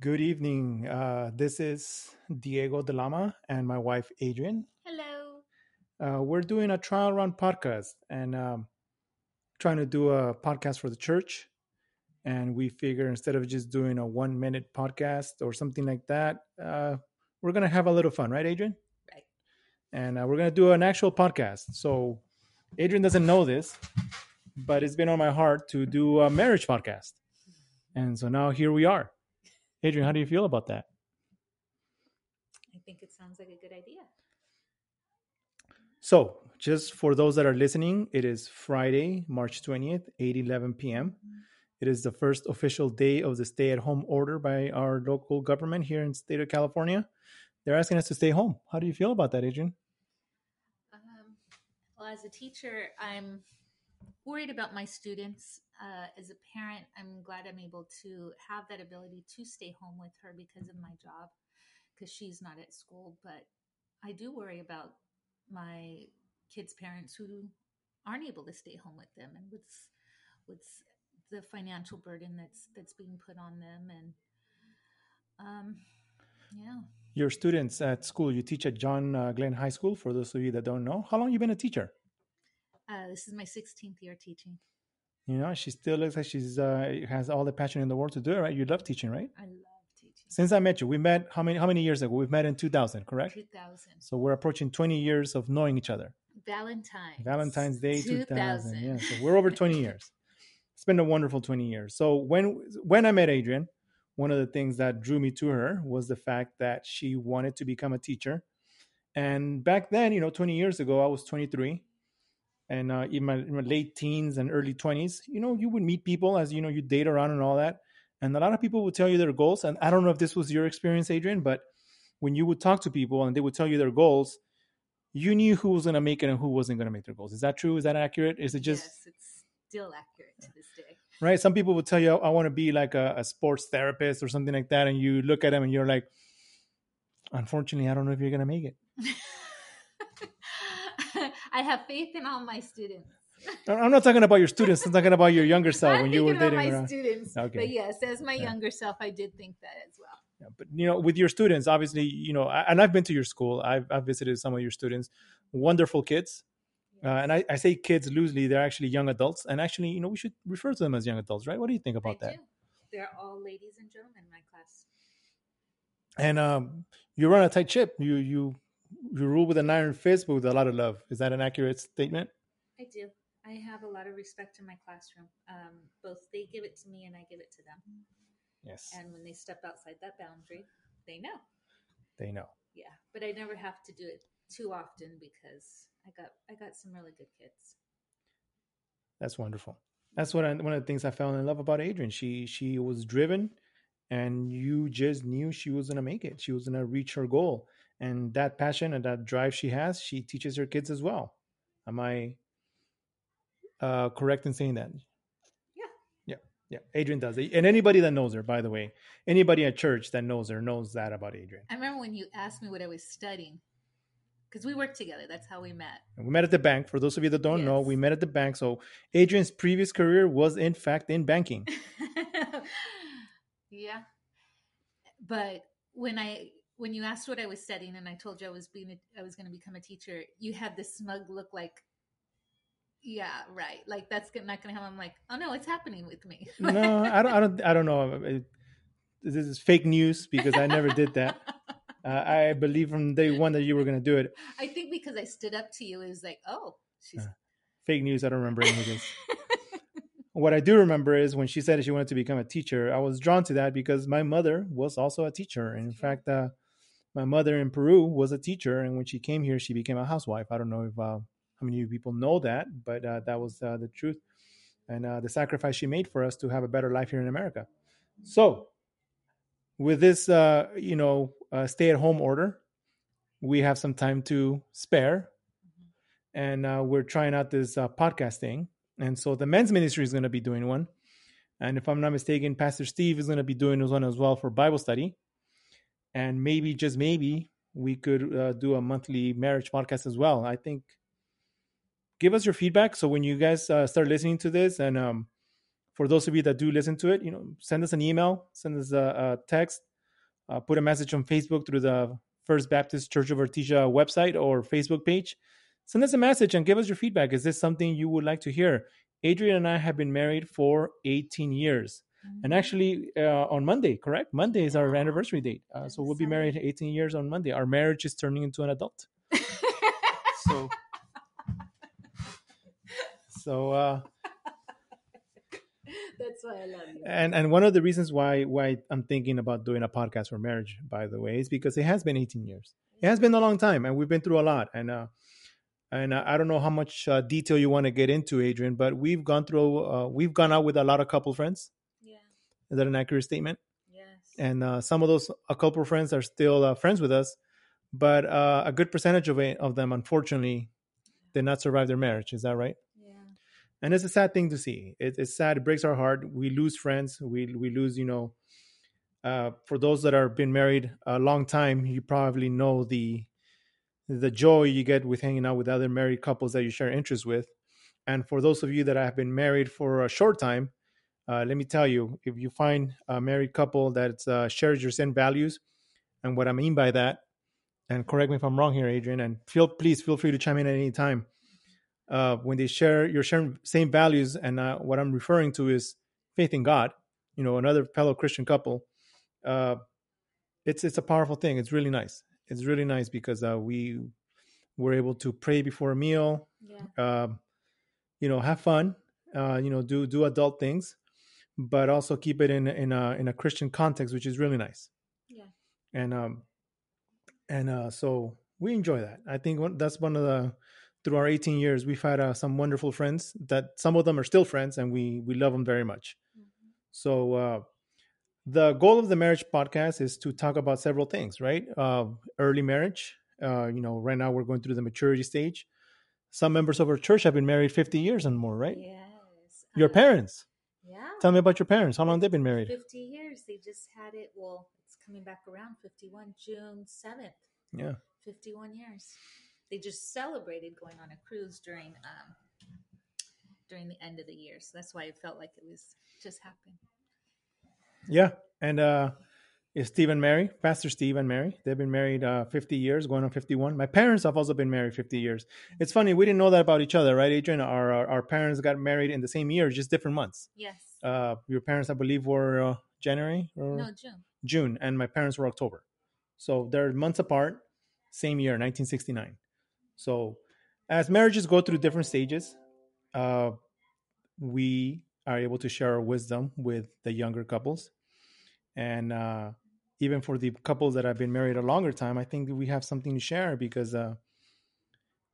Good evening. Uh, this is Diego De Lama and my wife Adrian. Hello. Uh, we're doing a trial run podcast and um, trying to do a podcast for the church. And we figure instead of just doing a one minute podcast or something like that, uh, we're going to have a little fun, right, Adrian? Right. And uh, we're going to do an actual podcast. So Adrian doesn't know this, but it's been on my heart to do a marriage podcast. And so now here we are. Adrian, how do you feel about that? I think it sounds like a good idea. So, just for those that are listening, it is Friday, March 20th, 8 11 p.m. It is the first official day of the stay at home order by our local government here in the state of California. They're asking us to stay home. How do you feel about that, Adrian? Um, well, as a teacher, I'm worried about my students. Uh, as a parent, I'm glad I'm able to have that ability to stay home with her because of my job, because she's not at school. But I do worry about my kids' parents who aren't able to stay home with them, and what's with the financial burden that's that's being put on them, and um, yeah. Your students at school, you teach at John uh, Glenn High School. For those of you that don't know, how long you been a teacher? Uh, this is my 16th year teaching. You know, she still looks like she's uh, has all the passion in the world to do it. Right? You love teaching, right? I love teaching. Since I met you, we met how many how many years ago? We've met in 2000, correct? 2000. So we're approaching 20 years of knowing each other. Valentine's. Valentine's Day 2000. 2000. Yeah, so we're over 20 years. It's been a wonderful 20 years. So when when I met Adrian, one of the things that drew me to her was the fact that she wanted to become a teacher. And back then, you know, 20 years ago, I was 23 and uh, in, my, in my late teens and early 20s, you know, you would meet people as you know, you date around and all that. And a lot of people would tell you their goals. And I don't know if this was your experience, Adrian, but when you would talk to people and they would tell you their goals, you knew who was going to make it and who wasn't going to make their goals. Is that true? Is that accurate? Is it just yes, it's still accurate to this day. right? Some people would tell you, I want to be like a, a sports therapist or something like that. And you look at them and you're like, unfortunately, I don't know if you're going to make it. I have faith in all my students. I'm not talking about your students. I'm talking about your younger self when you were dating my around. students. Okay. But yes, as my Yeah. younger self, I did think that as well. Yeah, but you know, with your students, obviously, you know, and I've been to your school. I've, I've visited some of your students. Wonderful kids, uh, and I, I say kids loosely. They're actually young adults, and actually, you know, we should refer to them as young adults, right? What do you think about I that? do. They're all ladies and gentlemen in my class. And um, you run a tight ship. You you you rule with an iron fist, but with a lot of love. Is that an accurate statement? I do. I have a lot of respect in my classroom. Um, both they give it to me and I give it to them. Yes, And when they step outside that boundary, they know. they know. Yeah, but I never have to do it too often because I got I got some really good kids. That's wonderful. That's what I, one of the things I fell in love about Adrian. She she was driven, and you just knew she was gonna make it. She was gonna reach her goal, and that passion and that drive she has, she teaches her kids as well. Am I uh, correct in saying that? Yeah. Yeah, yeah. Adrian does, and anybody that knows her, by the way, anybody at church that knows her knows that about Adrian. I remember when you asked me what I was studying because we worked together. That's how we met. And we met at the bank. For those of you that don't know, we met at the bank. So Adrian's previous career was, in fact, in banking. yeah, but when I when you asked what I was studying and I told you I was being a, I was going to become a teacher, you had this smug look like. Yeah, right. Like that's not going to happen. I'm like, oh no, it's happening with me. no, I don't. I don't. I don't know. This is fake news because I never did that. Uh, I believe from day one that you were going to do it. I think because I stood up to you, it was like, oh, she's. Uh, Fake news. I don't remember any of this. What I do remember is when she said she wanted to become a teacher. I was drawn to that because my mother was also a teacher. In fact, uh, my mother in Peru was a teacher, and when she came here, she became a housewife. I don't know if uh, how many of you people know that, but uh, that was uh, the truth, and uh, the sacrifice she made for us to have a better life here in America. So, with this, uh, you know, uh, stay-at-home order, we have some time to spare, and uh, we're trying out this uh, podcast thing. And so, the men's ministry is going to be doing one, and if I'm not mistaken, Pastor Steve is going to be doing this one as well for Bible study and maybe just maybe we could uh, do a monthly marriage podcast as well i think give us your feedback so when you guys uh, start listening to this and um, for those of you that do listen to it you know send us an email send us a, a text uh, put a message on Facebook through the First Baptist Church of Artesia website or Facebook page. Send us a message and give us your feedback. Is this something you would like to hear? Adrian and I have been married for 18 years. And actually, uh, on Monday, correct? Monday is our anniversary date. Uh, so we'll be married 18 years on Monday. Our marriage is turning into an adult. So, so uh, That's why I love you. and and one of the reasons why why I'm thinking about doing a podcast for marriage, by the way, is because it has been 18 years. It has been a long time, and we've been through a lot. And uh, and uh, I don't know how much uh, detail you want to get into, Adrian, but we've gone through, uh, we've gone out with a lot of couple friends. Is that an accurate statement? Yes. And uh, some of those a couple friends are still uh, friends with us, but uh, a good percentage of it, of them, unfortunately, did not survive their marriage. Is that right? Yeah. and it's a sad thing to see. It, it's sad. It breaks our heart. We lose friends. We we lose. You know, uh, for those that are been married a long time, you probably know the the joy you get with hanging out with other married couples that you share interests with. And for those of you that have been married for a short time, uh, let me tell you, if you find a married couple that uh, shares your same values, and what I mean by that, and correct me if I'm wrong here, Adrian, and feel please feel free to chime in at any time uh, when they share your sharing same values, and uh, what I'm referring to is faith in God. You know, another fellow Christian couple. Uh, it's it's a powerful thing. It's really nice. It's really nice because uh, we were able to pray before a meal. Yeah. Um, you know, have fun. Uh, you know, do do adult things, but also keep it in in a in a Christian context, which is really nice. Yeah. And um, and uh, so we enjoy that. I think one, that's one of the through our 18 years, we've had uh, some wonderful friends that some of them are still friends, and we we love them very much. Mhm. So uh, the goal of the marriage podcast is to talk about several things, right? Uh, early marriage. Uh, you know, right now we're going through the maturity stage. Some members of our church have been married 50 years and more, right? Yes. Your Uh, parents. Yeah. Tell me about your parents. How long they've been married? 50 years. They just had it. Well, it's coming back around 51, June 7th. Yeah. 51 years. They just celebrated going on a cruise during um, during the end of the year. So that's why it felt like it was just happened. Yeah. And uh is Steve and Mary, Pastor Steve and Mary. They've been married uh 50 years, going on 51. My parents have also been married 50 years. It's funny, we didn't know that about each other, right, Adrian? Our our, our parents got married in the same year, just different months. Yes. Uh your parents I believe were uh, January or no, June. June and my parents were October. So they're months apart, same year, 1969. So as marriages go through different stages, uh, we are able to share our wisdom with the younger couples. And uh, even for the couples that have been married a longer time, I think that we have something to share because, uh,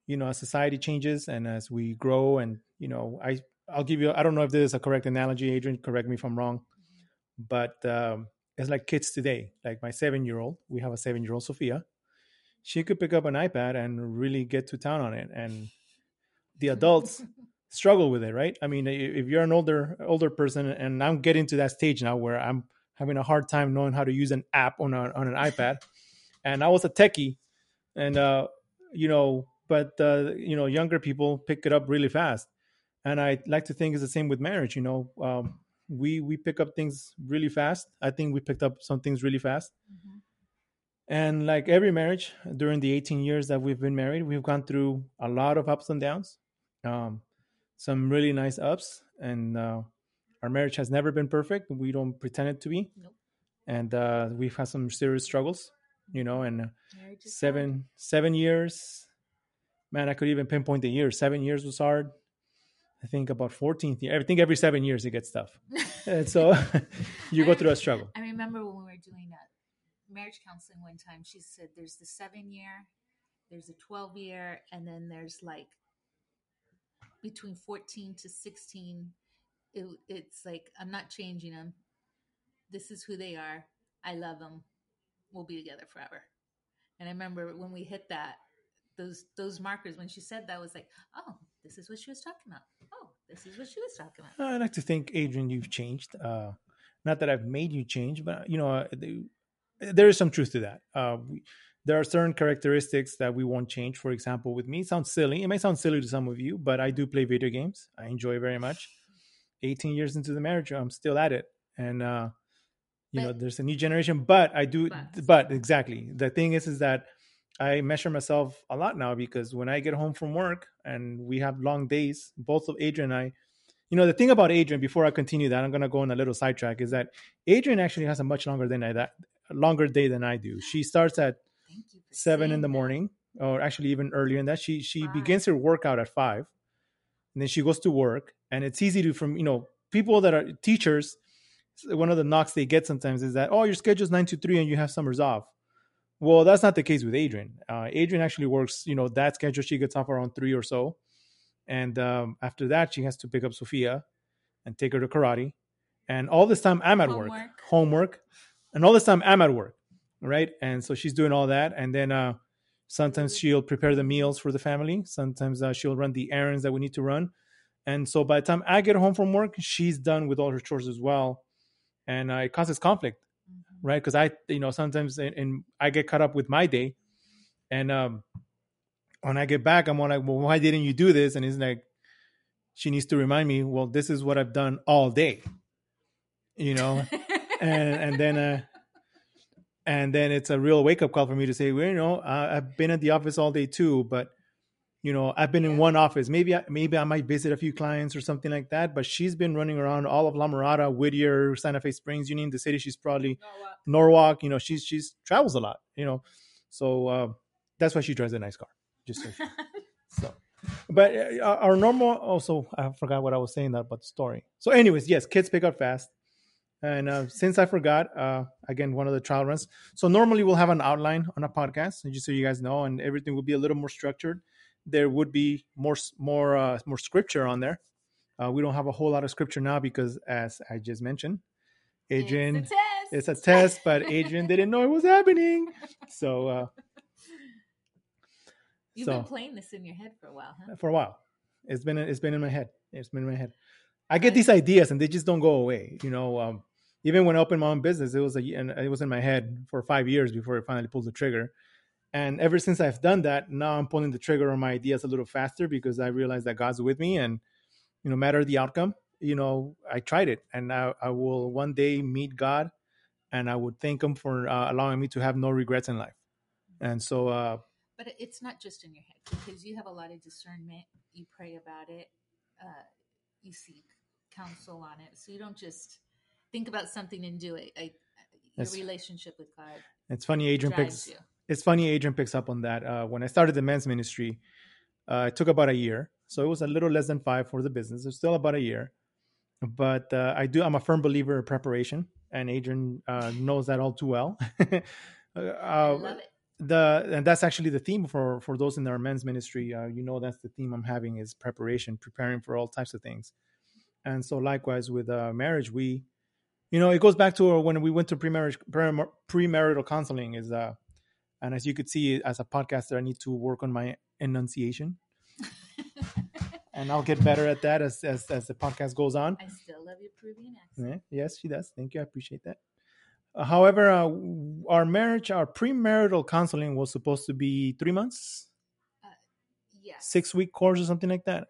you know, as society changes and as we grow, and you know, I I'll give you I don't know if this is a correct analogy, Adrian. Correct me if I'm wrong, but um, it's like kids today. Like my seven year old, we have a seven year old Sophia. She could pick up an iPad and really get to town on it, and the adults struggle with it, right? I mean, if you're an older older person, and I'm getting to that stage now where I'm having a hard time knowing how to use an app on a, on an iPad, and I was a techie, and uh, you know, but uh, you know, younger people pick it up really fast, and I like to think it's the same with marriage. You know, um, we we pick up things really fast. I think we picked up some things really fast. Mhm. And like every marriage, during the 18 years that we've been married, we've gone through a lot of ups and downs, um, some really nice ups. And uh, our marriage has never been perfect. We don't pretend it to be. Nope. And uh, we've had some serious struggles, you know. And is hard. seven seven years, man, I could even pinpoint the year. Seven years was hard. I think about 14th year. I think every seven years it gets tough. And so you go through a struggle. I remember when we were doing uh, marriage counseling one time, she said there's the seven year, there's a 12 year, and then there's like between 14 to 16. It, it's like, I'm not changing them. This is who they are. I love them. We'll be together forever. And I remember when we hit that, those those markers when she said that was like, oh, this is what she was talking about. Oh, this is what she was talking about. I like to think, Adrian, you've changed. Uh, not that I've made you change, but you know, uh, the- there is some truth to that. Uh, we, there are certain characteristics that we won't change. For example, with me, it sounds silly. It may sound silly to some of you, but I do play video games. I enjoy very much. 18 years into the marriage, I'm still at it, and uh, you know there's a new generation but i do But. but exactly. The thing is is that i measure myself a lot now because when i get home from work and we have long days both of adrian and i you know the thing about adrian before i continue that i'm going to go on a little sidetrack is that adrian actually has a much longer than i that longer day than i do. She starts at Thank you for seven in the morning or actually even earlier than that. She she Five. begins her workout at five and then she goes to work and it's easy to from you know people that are teachers one of the knocks they get sometimes is that oh your schedule's nine to three and you have summers off. Well that's not the case with adrian. Uh, adrian actually works you know that schedule she gets off around three or so and um, after that she has to pick up sophia and take her to karate and all this time i'm at work. Homework. homework. And all this time i'm at work right? And so she's doing all that and then uh sometimes she'll prepare the meals for the family. Sometimes uh, she'll run the errands that we need to run. And so by the time i get home from work she's done with all her chores as well. And uh, it causes conflict Mhm. right? Because i you know sometimes and, and i get caught up with my day. And um when i get back i'm like well why didn't you do this? And it's like she needs to remind me well this is what i've done all day you know? And and then uh and then it's a real wake up call for me to say, well, you know, uh, I've been at the office all day too, but you know, I've been in one office. Maybe I, maybe I might visit a few clients or something like that. But she's been running around all of La Mirada, Whittier, Santa Fe Springs. You name the city, she's probably No, uh, Norwalk. You know, she's she's travels a lot. You know, so uh, that's why she drives a nice car. Just so, so. But uh, our normal also, I forgot what I was saying about the story. So, anyways, yes, kids pick up fast. And uh, since I forgot, uh, again, one of the trial runs. So normally we'll have an outline on a podcast, just so you guys know, and everything will be a little more structured. There would be more, more, uh, more scripture on there. Uh, we don't have a whole lot of scripture now because, as I just mentioned, Adrian, it's a test. it's a test, but Adrian didn't know it was happening. So uh, You've so- been playing this in your head for a while, huh? for a while, it's been it's been in my head. It's been in my head. I get these ideas and they just don't go away. You know, um, even when I opened my own business, it was a and it was in my head for five years before I finally pulled the trigger. And ever since I've done that, now I'm pulling the trigger on my ideas a little faster because I realize that God's with me, and you know, matter the outcome, you know, I tried it, and I, I will one day meet God, and I would thank Him for uh, allowing me to have no regrets in life. And so, uh, But it's not just in your head because you have a lot of discernment. You pray about it. Uh, you seek counsel on it. So you don't just think about something and do it. I, your Yes. relationship with God it's funny, Adrian picks. you. it's funny Adrian picks up on that. Uh, when I started the men's ministry, uh, it took about a year, so it was a little less than five for the business. It's still about a year, but uh, I do. I'm a firm believer in preparation, and Adrian uh, knows that all too well. I uh, love it. the and that's actually the theme for for those in our men's ministry. Uh, you know, that's the theme I'm having is preparation, preparing for all types of things. And so, likewise with uh, marriage, we, you know, it goes back to when we went to premar- premarital counseling. Is uh, and as you could see, as a podcaster, I need to work on my enunciation, and I'll get better at that as as, as the podcast goes on. I still love your Peruvian accent. Yeah, yes, she does. Thank you. I appreciate that. Uh, however, uh, our marriage, our premarital counseling was supposed to be three months, Yes. six week course or something like that.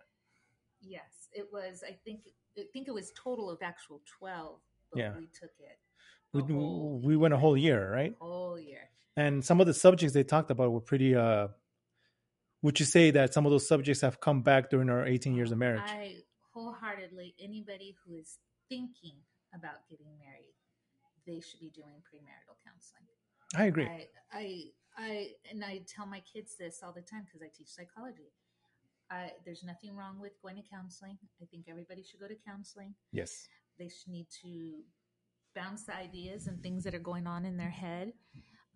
Yes, it was. I think. I think it was total of actual twelve. But Yeah. we took it. We, we went a whole year, right? whole year. And some of the subjects they talked about were pretty. uh Would you say that some of those subjects have come back during our 18 years of marriage? I wholeheartedly anybody who is thinking about getting married, they should be doing premarital counseling. I agree. I, I, I, and I tell my kids this all the time because I teach psychology. I, there's nothing wrong with going to counseling. I think everybody should go to counseling. yes. They need to bounce the ideas and things that are going on in their head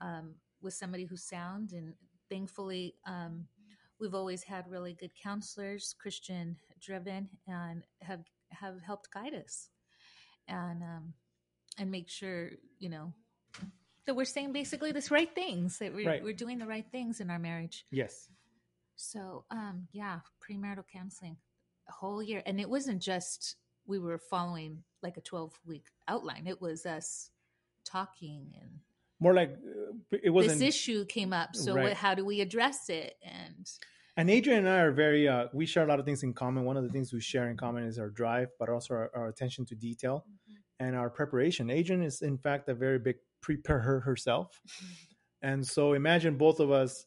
um, with somebody who's sound. And thankfully, um, we've always had really good counselors, Christian driven, and have have helped guide us and um, and make sure you know that we're saying basically the right things that we're, Right. we're doing the right things in our marriage. Yes. So, um, yeah, premarital counseling a whole year. And it wasn't just we were following like a 12 week outline, it was us talking and More like uh, it wasn't. this issue came up. So, Right. what, how do we address it? And And Adrian and I are very, uh, we share a lot of things in common. One of the things we share in common is our drive, but also our, our attention to detail. and our preparation. Adrian is, in fact, a very big preparer herself. And so imagine both of us,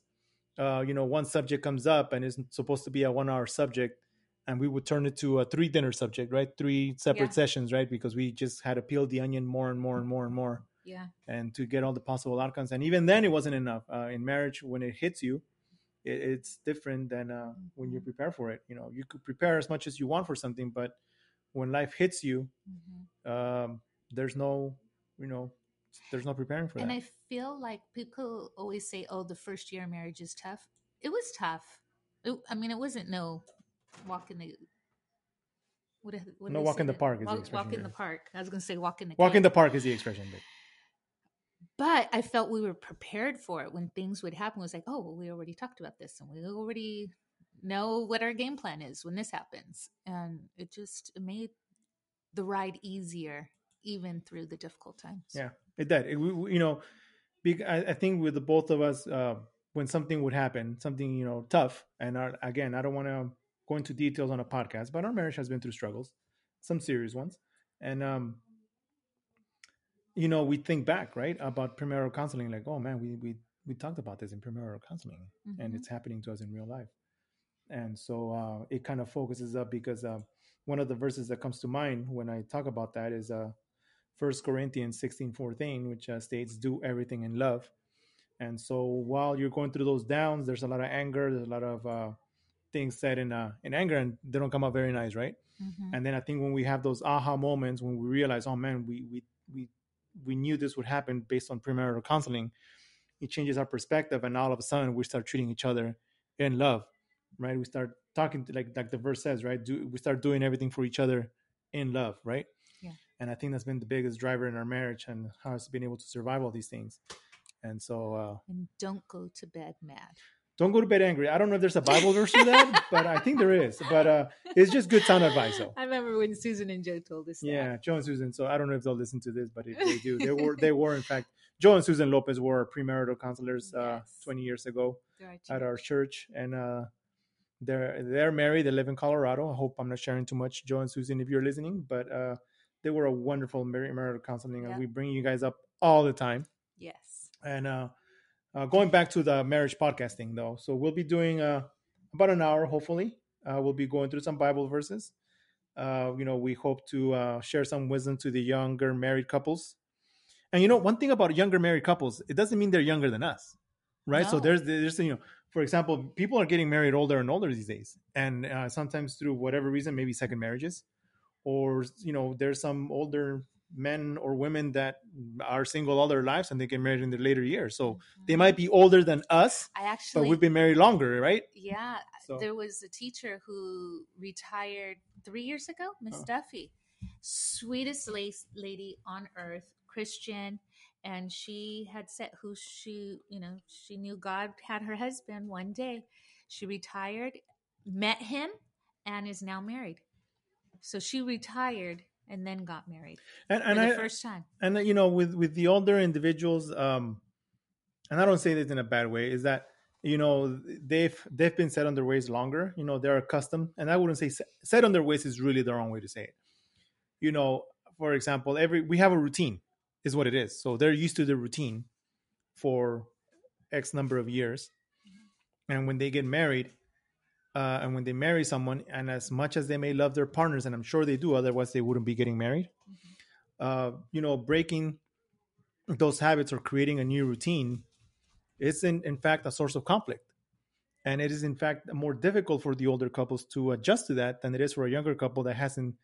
uh, you know, one subject comes up and is supposed to be a one hour subject, and we would turn it to a three dinner subject, right? Three separate Yeah. sessions, right? Because we just had to peel the onion more and more and more and more Yeah. and to get all the possible outcomes. And even then, it wasn't enough. Uh, in marriage, when it hits you, it, it's different than uh, when you Mhm. prepare for it. You know, you could prepare as much as you want for something, but when life hits you, hmm um, there's no, you know, there's no preparing for And that. And I feel like people always say, "Oh, the first year of marriage is tough." It was tough. It, I mean, it wasn't no walk in the. What, is- what No walk in the park is the Walk, expression walk in the park. I was going to say walk in the. Walk in the park is the expression. But but I felt we were prepared for it when things would happen. It was like, oh, well, we already talked about this, and we already know what our game plan is when this happens, and it just made the ride easier, even through the difficult times. Yeah. it did. It, we, you know, I think with the both of us, uh, when something would happen, something you know tough, and our, again, I don't want to go into details on a podcast, but our marriage has been through struggles, some serious ones, and um, you know, we think back right about premarital counseling, like, oh man, we we we talked about this in premarital counseling, and Mhm. it's happening to us in real life, and so uh, it kind of focuses up because uh, one of the verses that comes to mind when I talk about that is uh, First Corinthians 16 14, which uh, states, Do everything in love. And so while you're going through those downs, there's a lot of anger, there's a lot of uh, things said in, uh, in anger, and they don't come out very nice, right? Mhm. And then I think when we have those aha moments, when we realize, oh man, we, we, we, we knew this would happen based on premarital counseling, it changes our perspective. And all of a sudden, we start treating each other in love, right? We start talking to, like, like the verse says, right? Do, we start doing everything for each other in love, right? Yeah. And I think that's been the biggest driver in our marriage and how it's been able to survive all these things. And so, uh, And don't go to bed mad. Don't go to bed angry. I don't know if there's a Bible verse for that, but I think there is. But uh, it's just good sound advice, though. I remember when Susan and Joe told us Yeah, Joe and Susan. So I don't know if they'll listen to this, but if they do, they were they were in fact Joe and Susan Lopez were premarital counselors uh, 20 years ago that. at our church, and uh, they're they're married. They live in Colorado. I hope I'm not sharing too much, Joe and Susan, if you're listening. But uh, they were a wonderful mar- marital counseling, and we bring you guys up all the time. Yes. And uh, going back to the marriage podcasting, though, so we'll be doing uh, about an hour, hopefully. Uh, we'll be going through some Bible verses. Uh, you know, we hope to uh, share some wisdom to the younger married couples. And you know, one thing about younger married couples, it doesn't mean they're younger than us, right? So there's, there's, you know, for example, people are getting married older and older these days, and uh, sometimes through whatever reason, maybe second marriages, or you know, there's some older men or women that are single all their lives and they get married in their later years. So they Mhm. might be older than us, I but we've been married longer, right? yeah. So There was a teacher who retired three years ago, Miss Oh. Duffy. Sweetest lady on earth, Christian. And she had said who she, you know, she knew God had her husband one day. She retired, met him, and is now married. So she retired and then got married and for and the I first time. and you know with with the older individuals, um, and I don't say this in a bad way, is that you know they've they've been set on their ways longer. You know they're accustomed, and I wouldn't say set, set on their ways is really the wrong way to say it. You know, for example, every we have a routine, is what it is. So they're used to the routine for X number of years, and when they get married, uh, and when they marry someone, and as much as they may love their partners, and I'm sure they do, otherwise they wouldn't be getting married. Uh, you know, breaking those habits or creating a new routine is in, in fact a source of conflict. And it is in fact more difficult for the older couples to adjust to that than it is for a younger couple that hasn't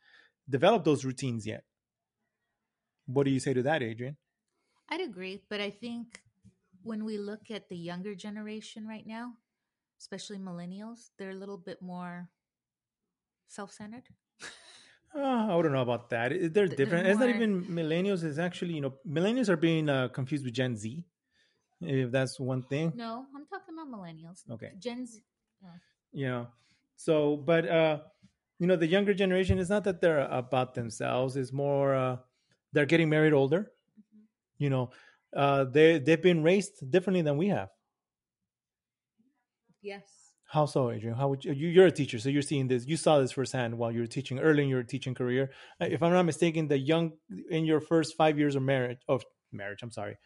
developed those routines yet. What do you say to that, Adrian? I'd agree, but I think when we look at the younger generation right now, especially millennials, they're a little bit more self-centered. Uh, I wouldn't know about that. They're They're different. It's not even millennials. It's actually, you know, millennials are being uh, confused with Gen Z, if that's one thing. No, I'm talking about millennials. Okay. Gen Z. Yeah. know so but uh you know the younger generation is not that they're about themselves it's more uh they're getting married older you know uh they they've been raised differently than we have Yes. How so, Adrian? How would you, you're a teacher, so you're seeing this. You saw this firsthand while you were teaching early in your teaching career. Uh, If I'm not mistaken, the young in your first five years of marriage of marriage, I'm sorry,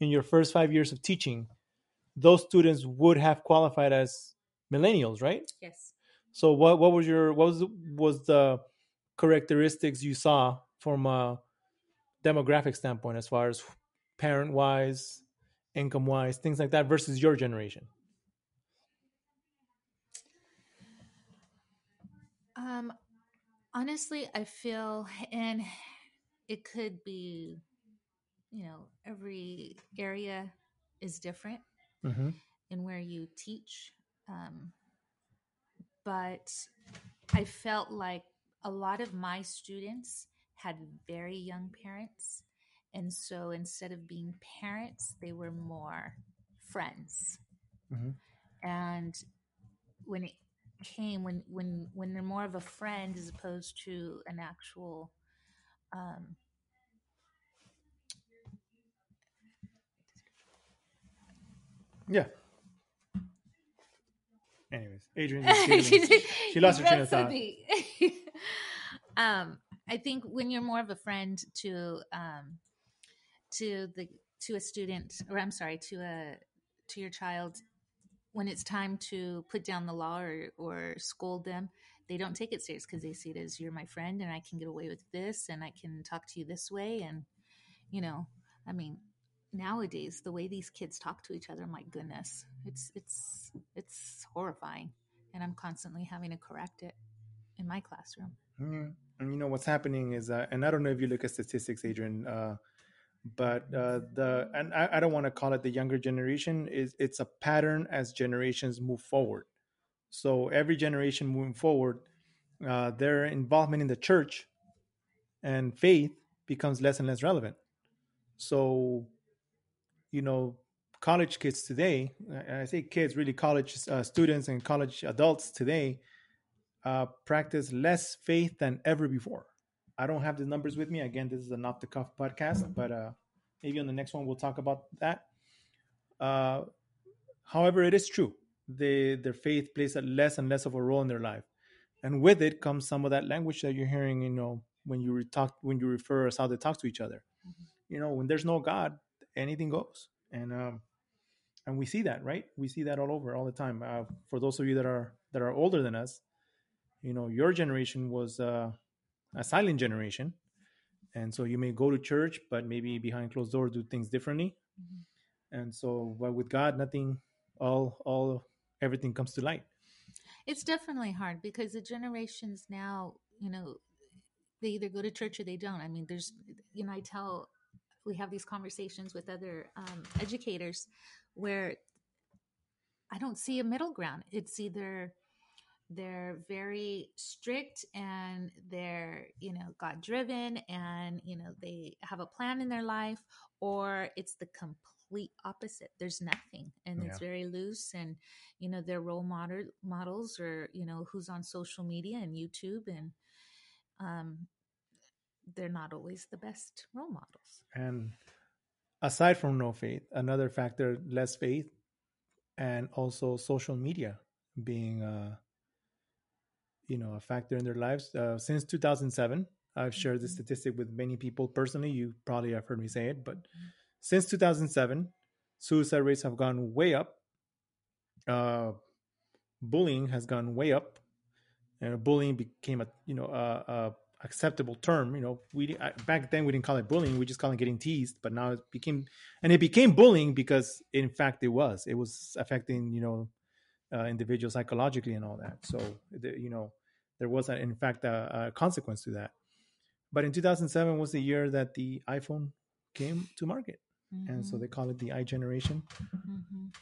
in your first five years of teaching, those students would have qualified as millennials, right? Yes. So what what was your what was was the characteristics you saw from a demographic standpoint as far as parent wise, income wise, things like that versus your generation? Um, honestly, I feel, and it could be, you know, every area is different Mm-hmm. in where you teach. Um, but I felt like a lot of my students had very young parents. And so instead of being parents, they were more friends. Mhm. And when it came, when, when, when they're more of a friend as opposed to an actual, um, Yeah. Anyways, Adrian, she lost her train of thought. um, I think when you're more of a friend to um, to the to a student, or I'm sorry, to a to your child, when it's time to put down the law or or scold them, they don't take it serious because they see it as you're my friend and I can get away with this and I can talk to you this way. And you know, I mean, nowadays the way these kids talk to each other, my goodness, it's it's it's horrifying, and I'm constantly having to correct it in my classroom. Mm, And you know what's happening is, uh, and I don't know if you look at statistics, Adrian, uh, but uh, the and I, I don't want to call it the younger generation. Is it's a pattern as generations move forward. So every generation moving forward, uh, their involvement in the church and faith becomes less and less relevant. So, you know, college kids today, I say kids, really college uh, students and college adults today, uh, practice less faith than ever before. I don't have the numbers with me. Again, this is an off the cuff podcast, but uh, maybe on the next one we'll talk about that. Uh, however, it is true. They, their faith plays a less and less of a role in their life, and with it comes some of that language that you're hearing. You know, when you re- talk, when you refer us how they talk to each other. You know, when there's no God, anything goes, and um, and we see that, right? We see that all over, all the time. Uh, for those of you that are that are older than us, you know, your generation was uh, a silent generation, and so you may go to church, but maybe behind closed doors do things differently. And so, but with God, nothing, all, all, everything comes to light. It's definitely hard because the generations now, you know, they either go to church or they don't. I mean, there's, you know, I tell, we have these conversations with other um, educators where I don't see a middle ground. It's either they're very strict and they're, you know, God driven and, you know, they have a plan in their life, or it's the complete opposite. There's nothing and it's very loose and, you know, their role model models or, you know, who's on social media and YouTube and, um, they're not always the best role models. And aside from no faith, another factor, less faith, and also social media being, uh, you know, a factor in their lives. Uh, since 2007, I've shared this Mhm. statistic with many people personally. You probably have heard me say it, but since 2007, suicide rates have gone way up. Uh, bullying has gone way up, and bullying became a you know a, a acceptable term. You know, we I, back then we didn't call it bullying; we just call it getting teased. But now it became, and it became bullying because in fact it was. It was affecting you know uh, individuals psychologically and all that. So the, you know there was a, in fact a, a consequence to that. But in 2007 was the year that the iPhone came to market, and so they call it the i generation. Mhm.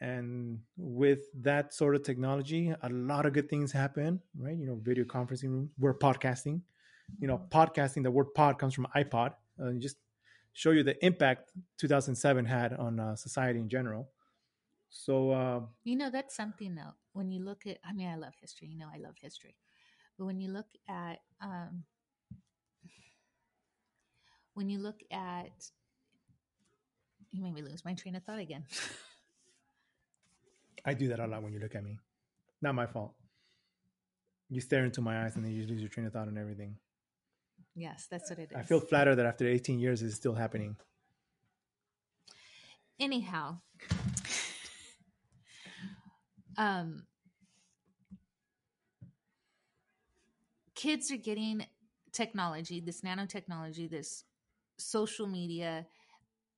And with that sort of technology, a lot of good things happen, right? You know, video conferencing rooms. We're podcasting. You know, podcasting. The word "pod" comes from iPod. Uh, just show you the impact 2007 had on uh, society in general. So uh, You know, that's something though. When you look at, I mean, I love history. You know, I love history. But when you look at, um, when you look at, you made me lose my train of thought again. I do that a lot when you look at me. not my fault. You stare into my eyes and then you lose your train of thought and everything. Yes, that's what it is. I feel flattered that after 18 years it's still happening. anyhow um kids are getting technology this nanotechnology this social media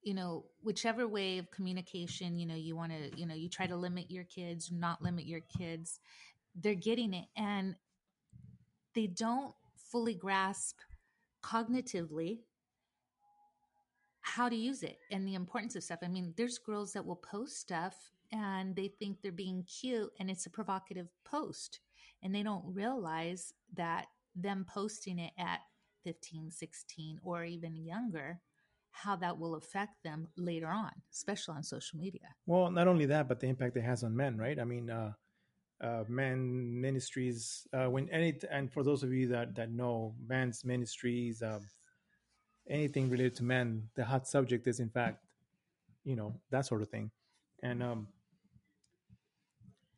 you know whichever way of communication you know you want to you know you try to limit your kids not limit your kids they're getting it and they don't fully grasp cognitively how to use it and the importance of stuff. I mean, there's girls that will post stuff and they think they're being cute and it's a provocative post and they don't realize that them posting it at 15, 16 or even younger how that will affect them later on, especially on social media. Well, not only that, but the impact it has on men, right? I mean, uh, uh, men ministries. Uh, when any and for those of you that that know men's ministries, um, anything related to men, the hot subject is in fact, you know, that sort of thing. And um,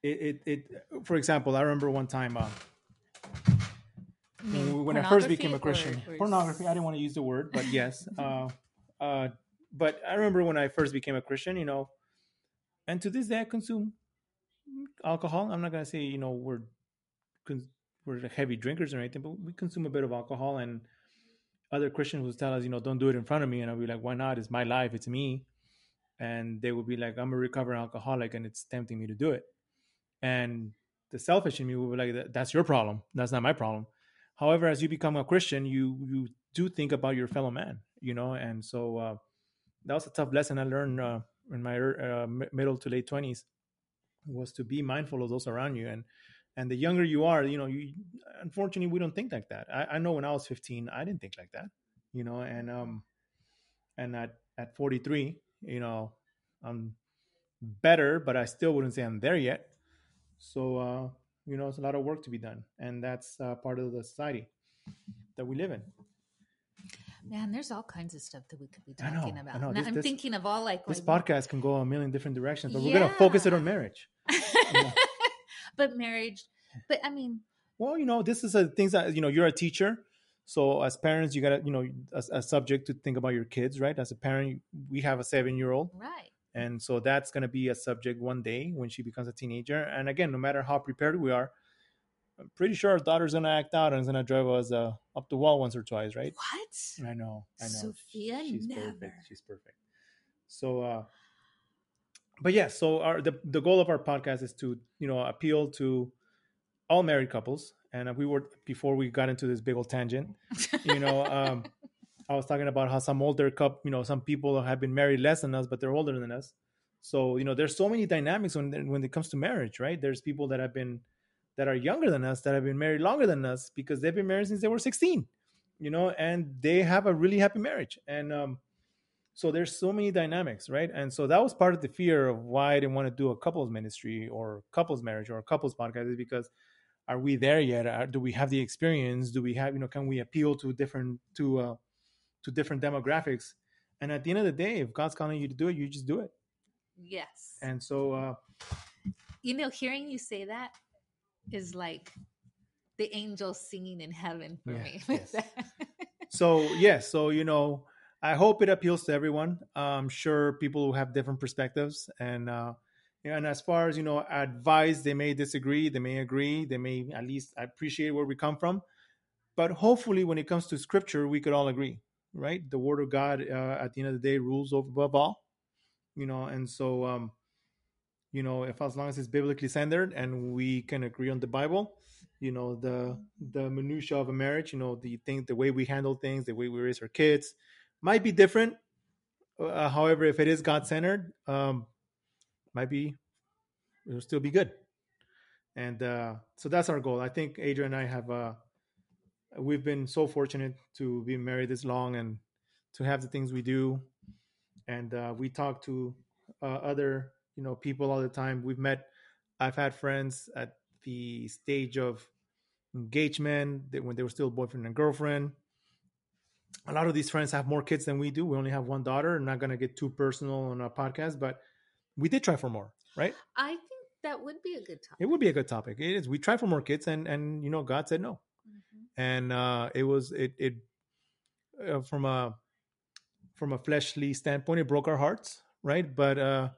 it, it, it for example, I remember one time uh, when, I first became a Christian, or- or- pornography. I didn't want to use the word, but yes. uh, uh, but I remember when I first became a Christian, you know, and to this day I consume alcohol. I'm not gonna say you know we're we're heavy drinkers or anything, but we consume a bit of alcohol. And other Christians would tell us, you know, don't do it in front of me, and I'll be like, why not? It's my life, it's me. And they would be like, I'm a recovering alcoholic, and it's tempting me to do it. And the selfish in me would be like, that's your problem. That's not my problem. However, as you become a Christian, you you do think about your fellow man, you know. And so uh, that was a tough lesson I learned uh, in my uh, middle to late twenties was to be mindful of those around you and and the younger you are you know you unfortunately we don't think like that i, I know when i was 15 i didn't think like that you know and um and at at 43 you know i'm better but i still wouldn't say i'm there yet so uh you know it's a lot of work to be done and that's uh, part of the society that we live in Man, there's all kinds of stuff that we could be know, talking I about. know. Now, This- I'm this- thinking of all like, this like podcast can go a million different directions but we're gonna focus it on Yeah. marriage but marriage, but I mean, Well, you know, this is a things that you know. You're a teacher, so as parents, you gotta you know a, a subject to think about your kids, right? As a parent, we have a seven year old, right. And so that's gonna be a subject one day when she becomes a teenager. And again, no matter how prepared we are, I'm pretty sure our daughter's gonna act out and is gonna drive us uh, up the wall once or twice, right? What? I know, I know. Sophia, she's never. perfect. She's perfect. So, uh, but yeah, so our the the goal of our podcast is to you know appeal to all married couples, and we were before we got into this big old tangent. You know, um, I was talking about how some older couple, you know, some people have been married less than us, but they're older than us. So you know, there's so many dynamics when when it comes to marriage, right? There's people that have been that are younger than us that have been married longer than us because they've been married since they were 16 you know and they have a really happy marriage and um so there's so many dynamics right and so that was part of the fear of why i didn't want to do a couples ministry or couples marriage or a couples podcast is because are we there yet Are- do we have the experience do we have you know can we appeal to different to uh to different demographics and at the end of the day if god's calling you to do it you just do it Yes. and so uh you know, hearing you say that is like the angels singing in heaven for Yeah, me. yes. so yes so you know i hope it appeals to everyone i'm sure people who have different perspectives and uh and as far as you know advice they may disagree they may agree they may at least appreciate where we come from but hopefully when it comes to scripture we could all agree right? The word of god uh, at the end of the day rules over above all you know and so um you know if as long as it's biblically centered and we can agree on the bible you know the the minutia of a marriage you know the thing the way we handle things the way we raise our kids might be different. Uh, however if it is god centered um might be it'll still be good. And uh so that's our goal. I think adrian and i have uh we've been so fortunate to be married this long and to have the things we do and uh we talk to uh, other you know people all the time we've met i've had friends at the stage of engagement that when they were still boyfriend and girlfriend a lot of these friends have more kids than we do we only have one daughter I'm not going to get too personal on our podcast but we did try for more right I think That would be a good topic. It would be a good topic. It is. We tried for more kids, and and you know, God said no. And uh, it was it it uh, from a from a fleshly standpoint, it broke our hearts, right? But uh,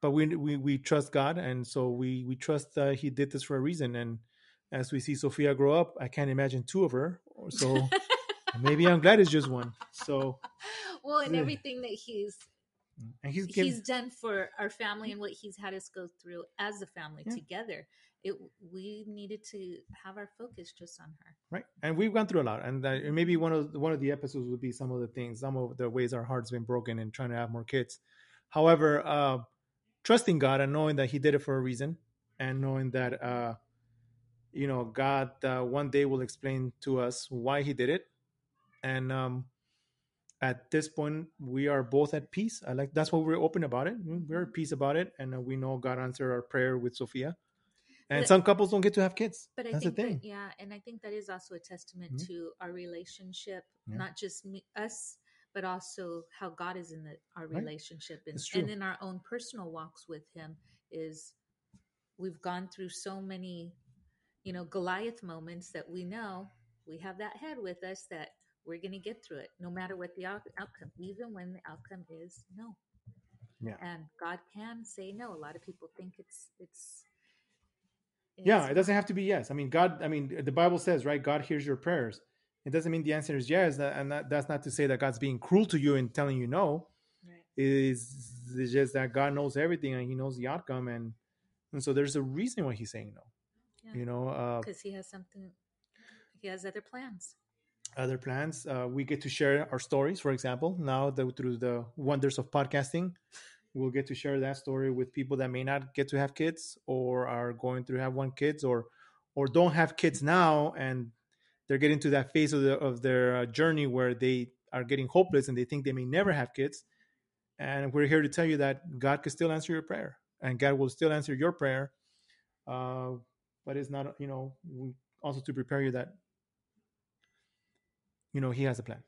but we we we trust God, and so we we trust uh, He did this for a reason. And as we see Sophia grow up, I can't imagine two of her. So maybe I'm glad it's just one. So well, and everything that he's and He's given he's done for our family and what he's had us go through as a family Yeah. together. It we needed to have our focus just on her. right and we've gone through a lot and uh, maybe one of one of the episodes would be some of the things some of the ways our hearts been broken and trying to have more kids. However uh trusting god and knowing that he did it for a reason and knowing that uh you know god uh, one day will explain to us why he did it and um at this point we are both at peace. I like that's why we're open about it. We're at peace about it and we know god answered our prayer with sophia and But- some couples don't get to have kids But I that's think the thing that yeah, and I think that is also a testament Mhm. to our relationship, Yeah. not just me, us, but also how God is in the, our Right. relationship and, and in our own personal walks with Him. Is we've gone through so many, you know, Goliath moments that we know we have that head with us that we're going to get through it, no matter what the out- outcome, even when the outcome is no. Yeah. and God can say no. A lot of people think it's it's. Yeah it doesn't have to be yes. I mean god i mean the bible says right god hears your prayers. It doesn't mean the answer is yes and that, that's not to say that god's being cruel to you and telling you no. Right. it is it's just that god knows everything and he knows the outcome and and so there's a reason why he's saying no. Yeah. you know uh because he has something he has other plans. Other plans uh we get to share our stories for example now the, through the wonders of podcasting we'll get to share that story with people that may not get to have kids or are going to have one kids or or don't have kids now and they're getting to that phase of, the, of their uh, journey where they are getting hopeless and they think they may never have kids. And we're here to tell you that god can still answer your prayer and god will still answer your prayer uh, but it's not you know we- also to prepare you that you know he has a plan.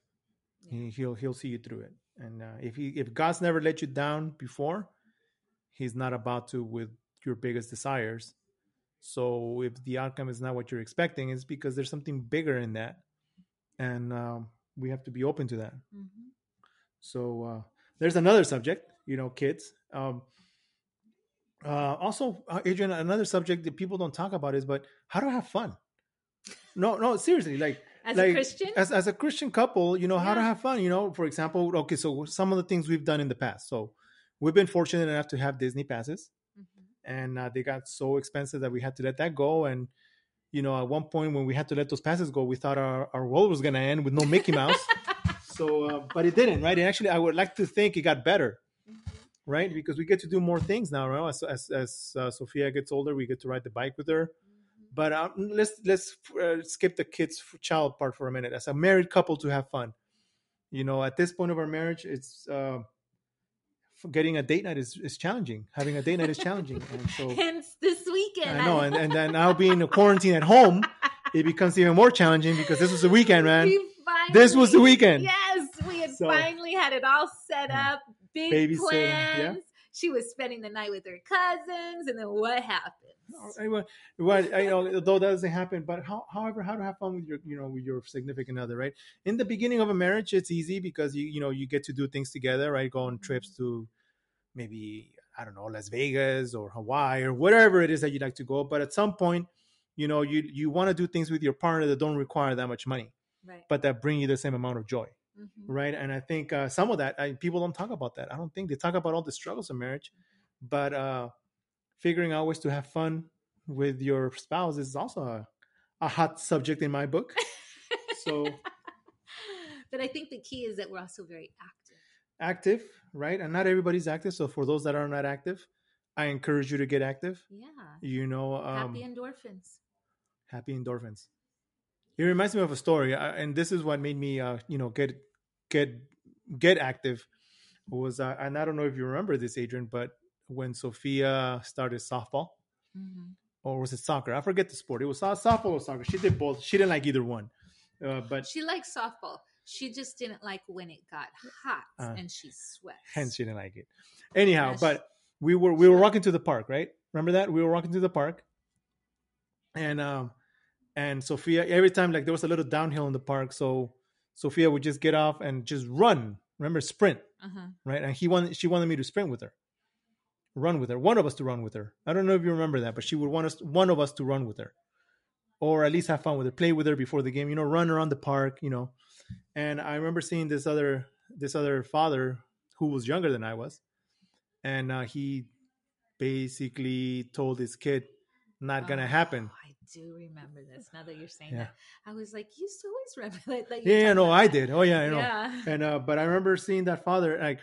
Yeah. he, he'll he'll see you through it and uh, if he if god's never let you down before he's not about to with your biggest desires. So if the outcome is not what you're expecting it's because there's something bigger in that. And um, we have to be open to that. Mhm. so uh, there's another subject you know kids. Um, uh, also uh, adrian another subject that people don't talk about is but how to have fun? No no seriously like as like, a christian? as, as a christian couple you know how to have fun you know? For example okay so some of the things we've done in the past. So we've been fortunate enough to have disney passes. Mhm. and uh, they got so expensive that we had to let that go. And you know at one point when we had to let those passes go we thought our, our world was going to end with no mickey mouse. So uh, but it didn't right? And actually i would like to think it got better Mhm. right? Because we get to do more things now right? as, as, as uh, sophia gets older we get to ride the bike with her. But um, let's let's uh, skip the kids child part for a minute. As a married couple to have fun. You know at this point of our marriage it's uh, getting a date night is, is challenging. Having a date night is challenging. And so hence this weekend. I know. And, and then now being a quarantine at home it becomes even more challenging because this was the weekend man. We This was the weekend. yes we had So- finally had it all set up big Babysitter, yeah. plans. She was spending the night with her cousins and then what happened Anyway, well, I know though that doesn't happen, but how, however, how to have fun with your, you know, with your significant other, right? In the beginning of a marriage, it's easy because you, you know, you get to do things together, right? Go on trips to maybe I don't know Las Vegas or Hawaii or whatever it is that you'd like to go. But at some point, you know, you you want to do things with your partner that don't require that much money, right but that bring you the same amount of joy, Mhm. right? And I think uh, some of that I, people don't talk about that. I don't think they talk about all the struggles of marriage, but uh, figuring out ways to have fun with your spouse is also a, a hot subject in my book. So but i think the key is that we're also very active active, right? And not everybody's active. So for those that are not active, I encourage you to get active. yeah You know, um, happy endorphins happy endorphins. It reminds me of a story, and this is what made me, uh, you know, get get get active. Was uh, and I don't know if you remember this, Adrian, but when Sophia started softball, Mhm. or was it soccer? I forget the sport. It was softball or soccer. She did both. She didn't like either one, uh, but she likes softball she just didn't like when it got hot Uh, and she sweat hence she didn't like it. Anyhow, Yes. but we were we were walking to the park, right? Remember that we were walking to the park, and um, and Sophia every time like there was a little downhill in the park, so Sophia would just get off and just run. Remember sprint, Uh-huh. right? And he wanted she wanted me to sprint with her, run with her. One of us to run with her. I don't know if you remember that, but she would want us one of us to run with her, or at least have fun with her, play with her before the game. You know, run around the park. You know, and I remember seeing this other this other father who was younger than I was, and uh, he basically told his kid, "Not gonna Oh, happen." I do remember this. Now that you're saying Yeah. that, I was like, you always remember that. that Yeah, no, about I did. Oh yeah, I know. Yeah. And uh, but I remember seeing that father like,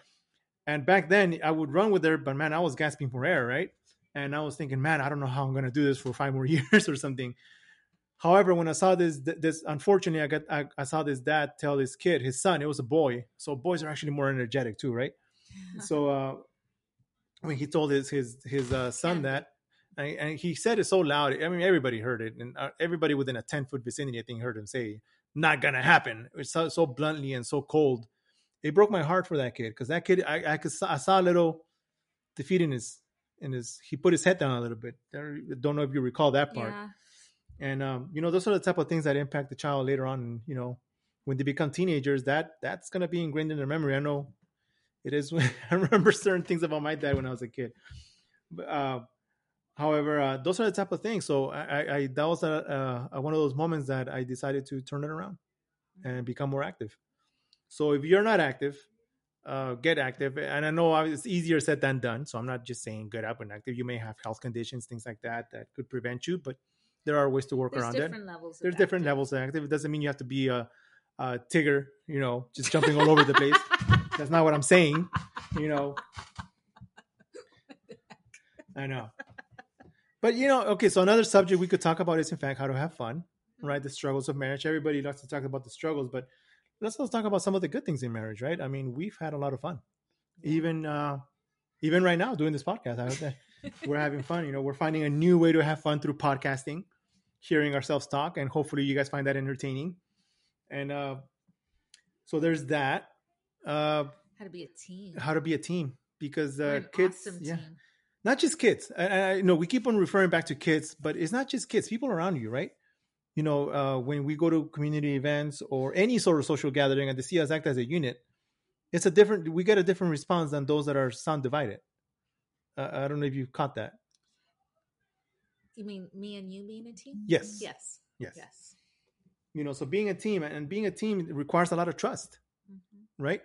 and back then I would run with her, but man, I was gasping for air, right? And I was thinking, man, I don't know how I'm gonna do this for five more years or something. However, when I saw this, this unfortunately, I got I, I saw this dad tell his kid, his son, it was a boy. So boys are actually more energetic too, right? so uh, when he told his his his uh, son that, and, and he said it so loud. I mean, everybody heard it, and uh, everybody within a ten foot vicinity, I think, heard him say, "Not gonna happen." It's so, so bluntly and so cold. It broke my heart for that kid because that kid, I I, could, I saw a little defeat in his in his. He put his head down a little bit. I don't know if you recall that part. Yeah. And um, you know, those are the type of things that impact the child later on. You know, when they become teenagers, that that's gonna be ingrained in their memory. I know it is. I remember certain things about my dad when I was a kid. But, uh, however, uh, those are the type of things. So I, I, that was a, a, one of those moments that I decided to turn it around and become more active. So if you're not active, uh, get active. And I know it's easier said than done. So I'm not just saying get up and active. You may have health conditions, things like that, that could prevent you, but there are ways to work There's around it different levels. of there's different active. levels of active. It doesn't mean you have to be a, a Tigger, you know, just jumping all over the place. That's not what I'm saying, you know. I know. But, you know, okay, so another subject we could talk about is, in fact, how to have fun, right? The struggles of marriage. Everybody likes to talk about the struggles, but let's also talk about some of the good things in marriage, right? I mean, we've had a lot of fun. Even, uh, even right now doing this podcast, I hope that we're having fun. You know, we're finding a new way to have fun through podcasting, hearing ourselves talk, and hopefully you guys find that entertaining. And uh, so there's that. Uh, How to be a team. how to be a team because uh, kids, awesome yeah, team. not just kids. I, I know we keep on referring back to kids, but it's not just kids. People around you, right? You know, uh, when we go to community events or any sort of social gathering, and they see us act as a unit, it's a different. We get a different response than those that are sound divided. Uh, I don't know if you caught that. You mean me and you being a team? Yes. Yes. Yes. Yes. You know, so being a team and being a team requires a lot of trust. Mhm. right?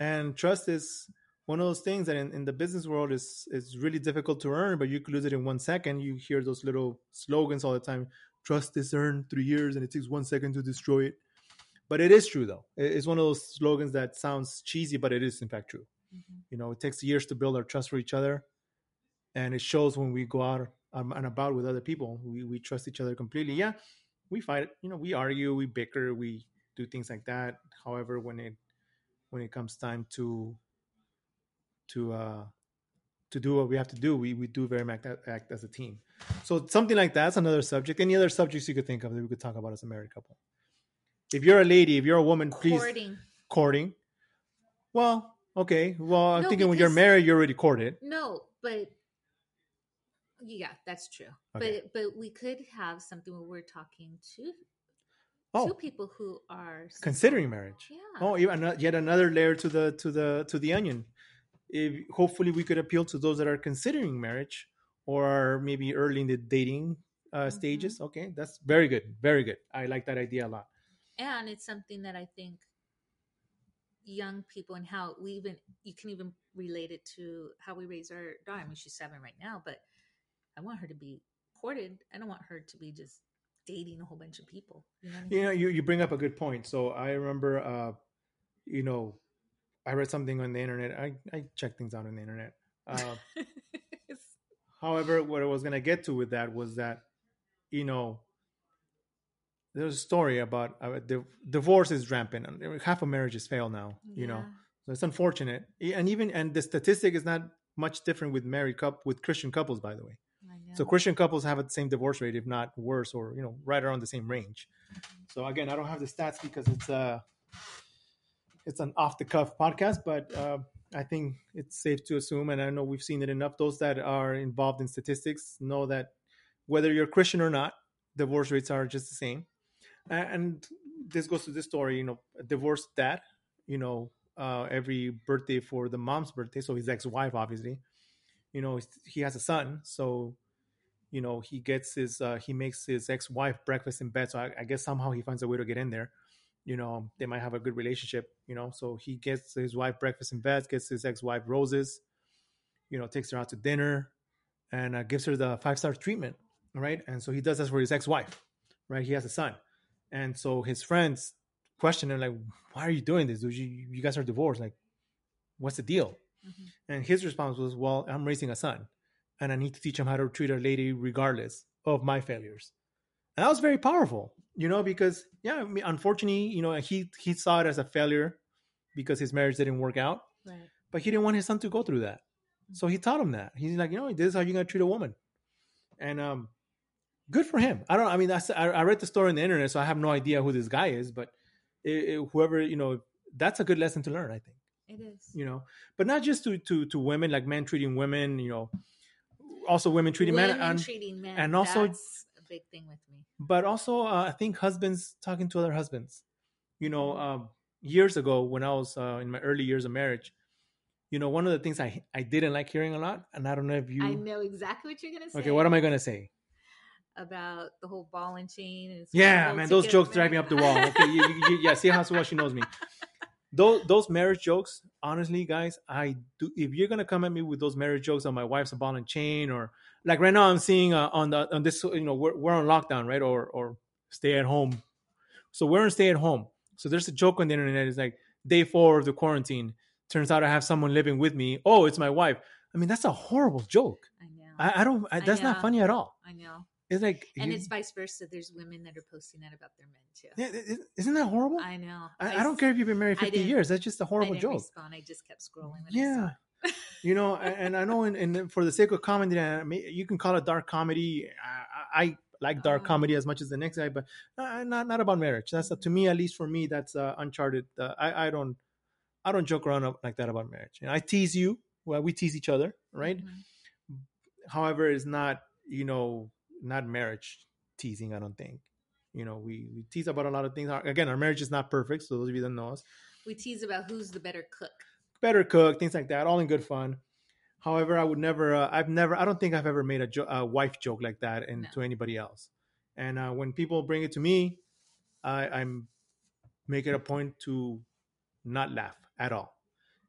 And trust is one of those things that in, in the business world is is really difficult to earn, but you could lose it in one second. You hear those little slogans all the time. Trust is earned through years, and it takes one second to destroy it. But it is true, though. It's one of those slogans that sounds cheesy, but it is in fact true. Mhm. You know, it takes years to build our trust for each other, and it shows when we go out um, and about with other people. We we trust each other completely. Yeah, we fight. You know, we argue, we bicker, we do things like that. However, when it when it comes time to to uh to do what we have to do, we we do very much act, act as a team. So something like that's another subject. Any other subjects you could think of that we could talk about as a married couple? If you're a lady, if you're a woman, please Courting. courting. Well, okay. Well, I'm No, thinking when you're married, you're already courted. No, but yeah, that's true. Okay. But but we could have something where we're talking to Oh, two people who are considering marriage. Yeah. Oh, even yet another layer to the to the to the onion. If hopefully we could appeal to those that are considering marriage or maybe early in the dating uh, Mhm. stages. Okay, that's very good, very good. I like that idea a lot. and it's something that I think young people and how we even you can even relate it to how we raise our daughter. I mean, she's seven right now, but I want her to be courted. I don't want her to be just dating a whole bunch of people. You know I mean? You know, you, you bring up a good point. So I remember, uh, you know, I read something on the internet. I, I check things out on the internet. Uh, however, what I was going to get to with that was that, you know, there's a story about uh, the divorce is rampant. and Half of marriages fail now, you know. So it's unfortunate. And even, and the statistic is not much different with married couple, with Christian couples, by the way. So Christian couples have the same divorce rate, if not worse, or you know, right around the same range. So again, I don't have the stats because it's uh it's an off the cuff podcast, but uh, I think it's safe to assume, and I know we've seen it enough. Those that are involved in statistics know that whether you're Christian or not, divorce rates are just the same. And this goes to this story, you know, divorced dad, you know, uh, every birthday for the mom's birthday, so his ex-wife, obviously, you know, he has a son, so you know he gets his uh, he makes his ex-wife breakfast in bed. So I, I guess somehow he finds a way to get in there you know they might have a good relationship you know? So he gets his wife breakfast in bed gets his ex-wife roses you know takes her out to dinner and uh, gives her the five star treatment right? And so he does this for his ex-wife right? He has a son. And so his friends question him like why are you doing this you, you guys are divorced. Like what's the deal? Mm-hmm. and his response was well i'm raising a son and i need to teach him how to treat a lady regardless of my failures. And that was very powerful you know, because yeah, I mean, unfortunately, you know, he he saw it as a failure because his marriage didn't work out. Right. But he didn't want his son to go through that, so he taught him that. He's like, you know, this is how you're gonna treat a woman, and um, good for him. I don't. I mean, I, I read the story on the internet, so I have no idea who this guy is, but it, it, whoever you know, that's a good lesson to learn. I think it is. You know, but not just to to to women, like men treating women. You know, also women treating women men and treating men, and also that's big thing with me. But also, uh, I think husbands talking to other husbands. You know, um, years ago when I was uh, in my early years of marriage, you know, one of the things I I didn't like hearing a lot, and I don't know if you. I know exactly what you're gonna say. Okay, what am I gonna say? About the whole ball and chain. And yeah, man, those jokes drive me up the wall. Okay, you, you, you, yeah, see how well she knows me. Those those marriage jokes, honestly, guys, I do. If you're gonna come at me with those marriage jokes on my wife's a ball and chain or like right now i'm seeing uh, on the on this you know we're, we're on lockdown right? Or or stay at home. So we're in stay at home. So there's a joke on the internet. It's like day four of the quarantine. Turns out i have someone living with me. Oh it's my wife. I mean that's a horrible joke. I know. I, I don't I, that's I not funny at all. I know. It's like and you, it's vice versa. There's women that are posting that about their men too. Yeah isn't that horrible? I know. I, I don't care if you've been married 50 years. That's just a horrible joke. respond. i just kept scrolling yeah you know, and I know, in, in, for the sake of comedy, you can call it dark comedy. I, I like dark oh. comedy as much as the next guy, but not not about marriage. That's uh, to me, at least for me, that's uh, uncharted. Uh, I I don't I don't joke around like that about marriage. You know, I tease you. Well, we tease each other, right? Mm-hmm. However, it's not you know not marriage teasing. I don't think. You know, we we tease about a lot of things. our, Again, our marriage is not perfect. So those of you that know us, we tease about who's the better cook better cook, things like that, all in good fun. However, I would never, uh, I've never, I don't think I've ever made a, jo- a wife joke like that into no. anybody else. And uh, when people bring it to me, I, I'm make it a point to not laugh at all.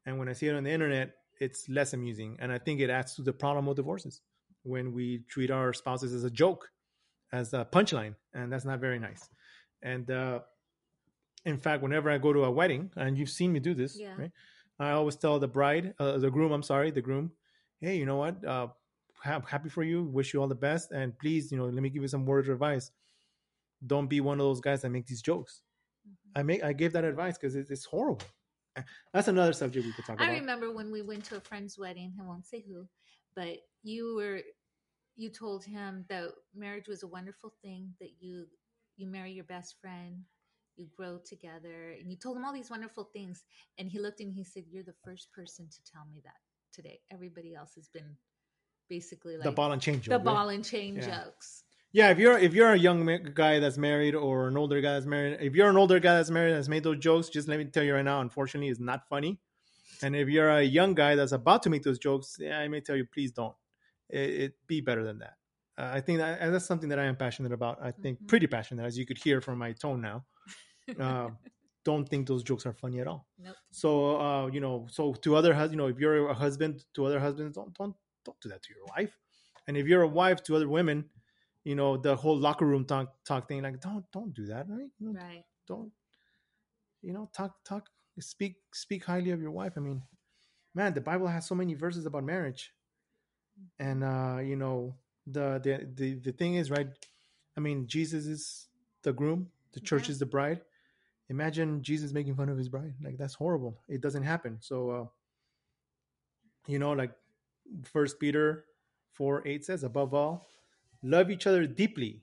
And when I see it on the internet, it's less amusing. And I think it adds to the problem of divorces when we treat our spouses as a joke, as a punchline, and that's not very nice. And uh, in fact, whenever I go to a wedding, and you've seen me do this, yeah. right? I always tell the bride, uh, the groom, I'm sorry, the groom, hey, you know what? Uh, happy for you. Wish you all the best. And please, you know, let me give you some words of advice. Don't be one of those guys that make these jokes. Mm-hmm. I make I gave that advice because it's, it's horrible. That's another subject we could talk I about. I remember when we went to a friend's wedding. I won't say who, but you were you told him that marriage was a wonderful thing. That you you marry your best friend you grow together and you told him all these wonderful things and he looked and he said you're the first person to tell me that today. Everybody else has been basically like the ball and chain joke, the ball and chain yeah. jokes. Yeah if you're if you're a young guy that's married or an older guy that's married if you're an older guy that's married that's made those jokes just let me tell you right now unfortunately it's not funny. And if you're a young guy that's about to make those jokes yeah, i may tell you please don't. It, it be better than that. Uh, i think that, that's something that i am passionate about. I think mm-hmm. pretty passionate as you could hear from my tone now uh, don't think those jokes are funny at all. Nope. So uh, you know, so to other husbands, you know, if you're a husband to other husbands, don't don't don't do that to your wife. And if you're a wife to other women, you know, the whole locker room talk talk thing, like don't don't do that, right? You know, right. Don't you know talk talk speak speak highly of your wife. I mean, man, the Bible has so many verses about marriage, and uh, you know the the the the thing is right. I mean, Jesus is the groom, the church yeah. is the bride imagine Jesus making fun of his bride. Like that's horrible. It doesn't happen. So, uh, you know, like First Peter four eight says, above all, love each other deeply,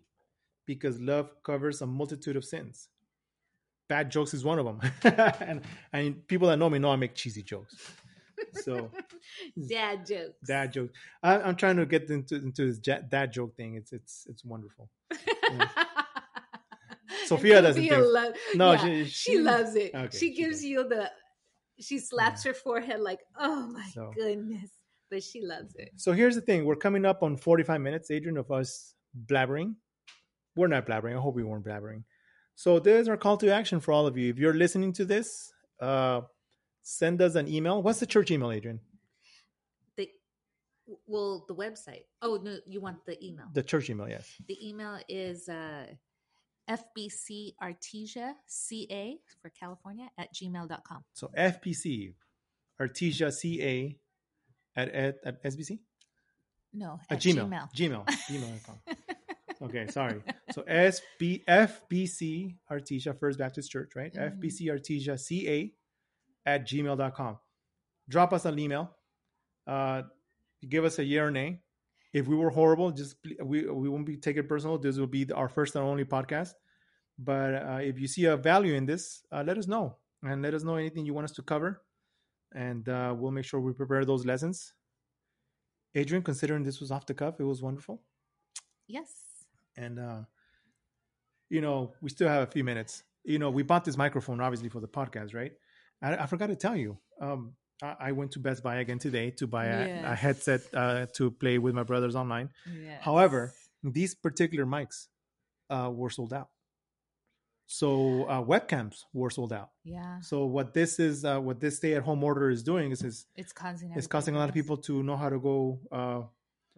because love covers a multitude of sins. Bad jokes is one of them, and and people that know me know I make cheesy jokes. So dad jokes. dad jokes. I, I'm trying to get into into this dad joke thing. It's it's it's wonderful. Sophia doesn't Sophia think- lo- No, yeah, she- she, she- loves it. Okay, she she gives does. you the. She slaps her forehead like, "Oh my So- goodness!" But she loves it. So here's the thing: we're coming up on 45 minutes, Adrian, of us blabbering. We're not blabbering. I hope we weren't blabbering. So there's our call to action for all of you. If you're listening to this, uh, send us an email. What's the church email, Adrian? The well, the website. Oh no, you want the email? The church email, yes. The email is uh, fbcartesia ca for California at gmail.com. So FBC Artesia CA at, at, at SBC? No, At at Gmail. Gmail. Gmail. Gmail.com. Okay, sorry. So SB, FBC Artesia First Baptist Church, right? Mhm. FBC Artesia CA at gmail.com. Drop us an email. Uh, give us a year or nay. If we were horrible, just we we won't be take it personal. This will be our first and only podcast. But uh, if you see a value in this, uh, let us know and let us know anything you want us to cover, and uh, we'll make sure we prepare those lessons. Adrian, considering this was off the cuff, it was wonderful yes. and uh you know we still have a few minutes you know we bought this microphone obviously for the podcast right i, I forgot to tell you um I, went to best buy again today to buy a, a headset uh, to play with my brothers online Yes. however these particular mics uh, were sold out so uh, webcams were sold out yeah, so what this is uh, what this stay-at-home order is doing is is, it's causing is causing a lot of people to know how to go uh,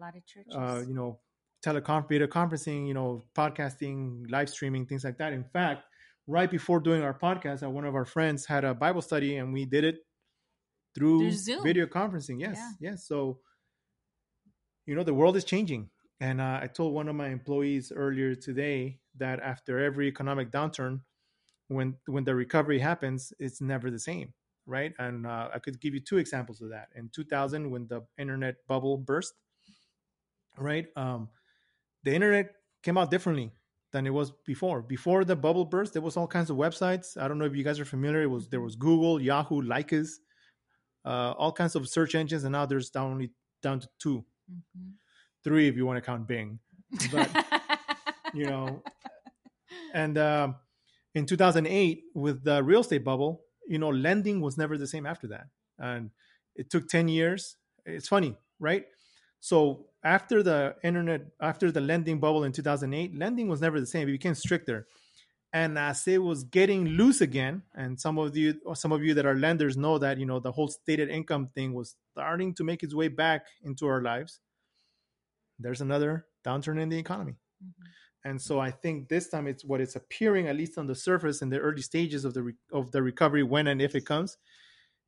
a lot of churches. uh, you know, telecon video conferencing, you know, podcasting, live streaming, things like that. In fact, right before doing our podcast, uh, one of our friends had a Bible study, and we did it through, video conferencing. Yes, Yeah. yes. So, you know, the world is changing, and uh, I told one of my employees earlier today that after every economic downturn, when when the recovery happens, it's never the same, right? And uh, I could give you two examples of that. In 2000, when the internet bubble burst, right? Um, the internet came out differently than it was before. Before the bubble burst, there was all kinds of websites. I don't know if you guys are familiar. It was there was Google, Yahoo, Lycos, uh, all kinds of search engines, and now there's down only down to two, Mhm. three if you want to count Bing. But you know, and um, in 2008 with the real estate bubble, you know, lending was never the same after that, and it took 10 years. It's funny, right? So after the internet, after the lending bubble in 2008, lending was never the same. It became stricter. And as it was getting loose again, and some of you, or some of you that are lenders know that you know the whole stated income thing was starting to make its way back into our lives. There's another downturn in the economy, Mhm. and so I think this time it's what it's appearing, at least on the surface, in the early stages of the re- of the recovery, when and if it comes,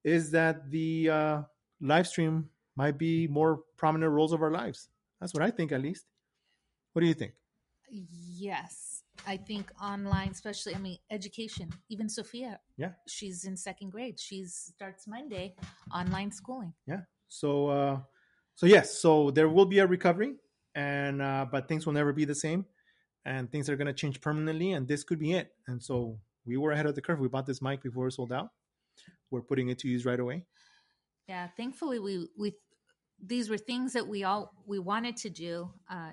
is that the uh, live stream might be more prominent roles of our lives. That's what I think, at least. What do you think? Yes, I think online, especially. I mean, education. Even Sophia. Yeah. she's in second grade. She starts Monday online schooling. Yeah. So, uh, so yes, so there will be a recovery, and uh, but things will never be the same, and things are going to change permanently, and this could be it. And so we were ahead of the curve. We bought this mic before it sold out. We're putting it to use right away. Yeah, thankfully we we these were things that we all we wanted to do. Uh,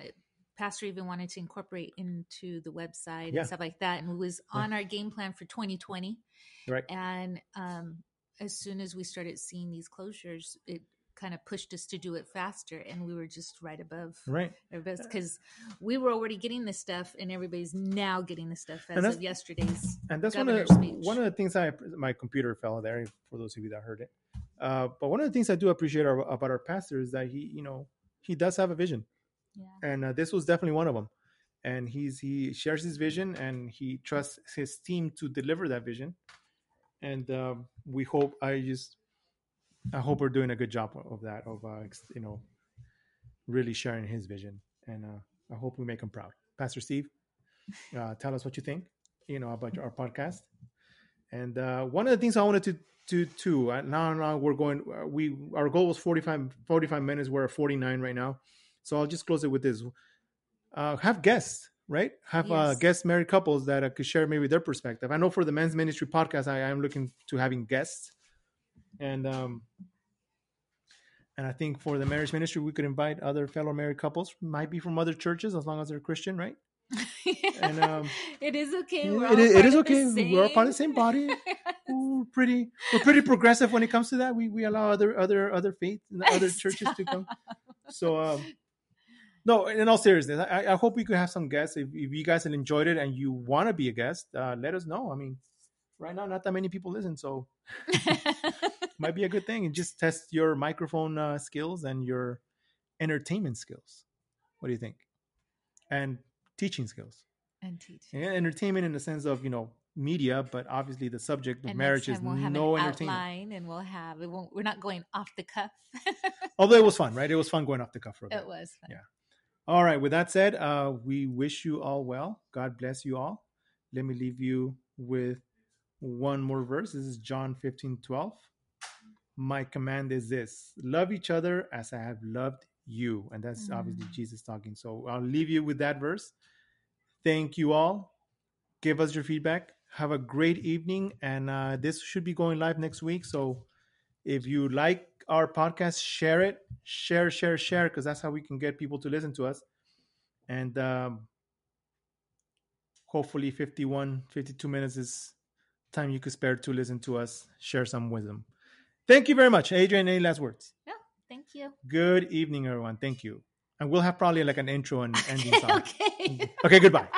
Pastor even wanted to incorporate into the website Yeah. and stuff like that, and it was on our game plan for 2020. Right. And um, as soon as we started seeing these closures, it kind of pushed us to do it faster, and we were just right above Right. because we were already getting this stuff, and everybody's now getting the stuff as of yesterday's. and that's one of the, speech. one of the things I my computer fell there for those of you that heard it. Uh, but one of the things I do appreciate our, about our pastor is that he you know he does have a vision, Yeah. and uh, this was definitely one of them. And he's he shares his vision and he trusts his team to deliver that vision. And um, we hope I just I hope we're doing a good job of that of uh, you know really sharing his vision, and uh, I hope we make him proud. Pastor Steve, uh, tell us what you think you know about our podcast. And uh, one of the things I wanted to do too. Uh, now, now we're going. Uh, we our goal was 45, 45 minutes. We're at forty nine right now, so I'll just close it with this. Uh, have guests, right? Have uh, guest married couples that uh, could share maybe their perspective. I know for the men's ministry podcast, I am looking to having guests, and um, And I think for the marriage ministry, we could invite other fellow married couples, might be from other churches, as long as they're Christian, right? And, um, it is okay. We're it, it is okay. We're all part of the same body. we're pretty. We're pretty progressive when it comes to that. We we allow other other other faiths and other churches to come. So um, no, in all seriousness, I, I, hope we could have some guests. If, if you guys have enjoyed it and you want to be a guest, uh, let us know. I mean, right now, not that many people listen, so might be a good thing. And just test your microphone uh, skills and your entertainment skills. What do you think? And teaching skills. And teaching. And entertainment in the sense of you know media, but obviously the subject of and marriage is we'll no an entertainment. And we'll have it won't. We're not going off the cuff. Although it was fun, right? It was fun going off the cuff for a bit. It was. Fun. Yeah. All right. With that said, uh, we wish you all well. God bless you all. Let me leave you with one more verse. This is John 15 12. My command is this love each other as I have loved you. And that's mm. obviously Jesus talking. So I'll leave you with that verse. Thank you all. Give us your feedback. Have a great evening. And uh, this should be going live next week. So if you like our podcast, share it, share, share, share, because that's how we can get people to listen to us. And um, hopefully 51, 52 minutes is time you could spare to listen to us share some wisdom. Thank you very much. Adrian, any last words? Yeah, thank you. Good evening, everyone. Thank you. And we'll have probably like an intro and ending song. okay. okay, goodbye.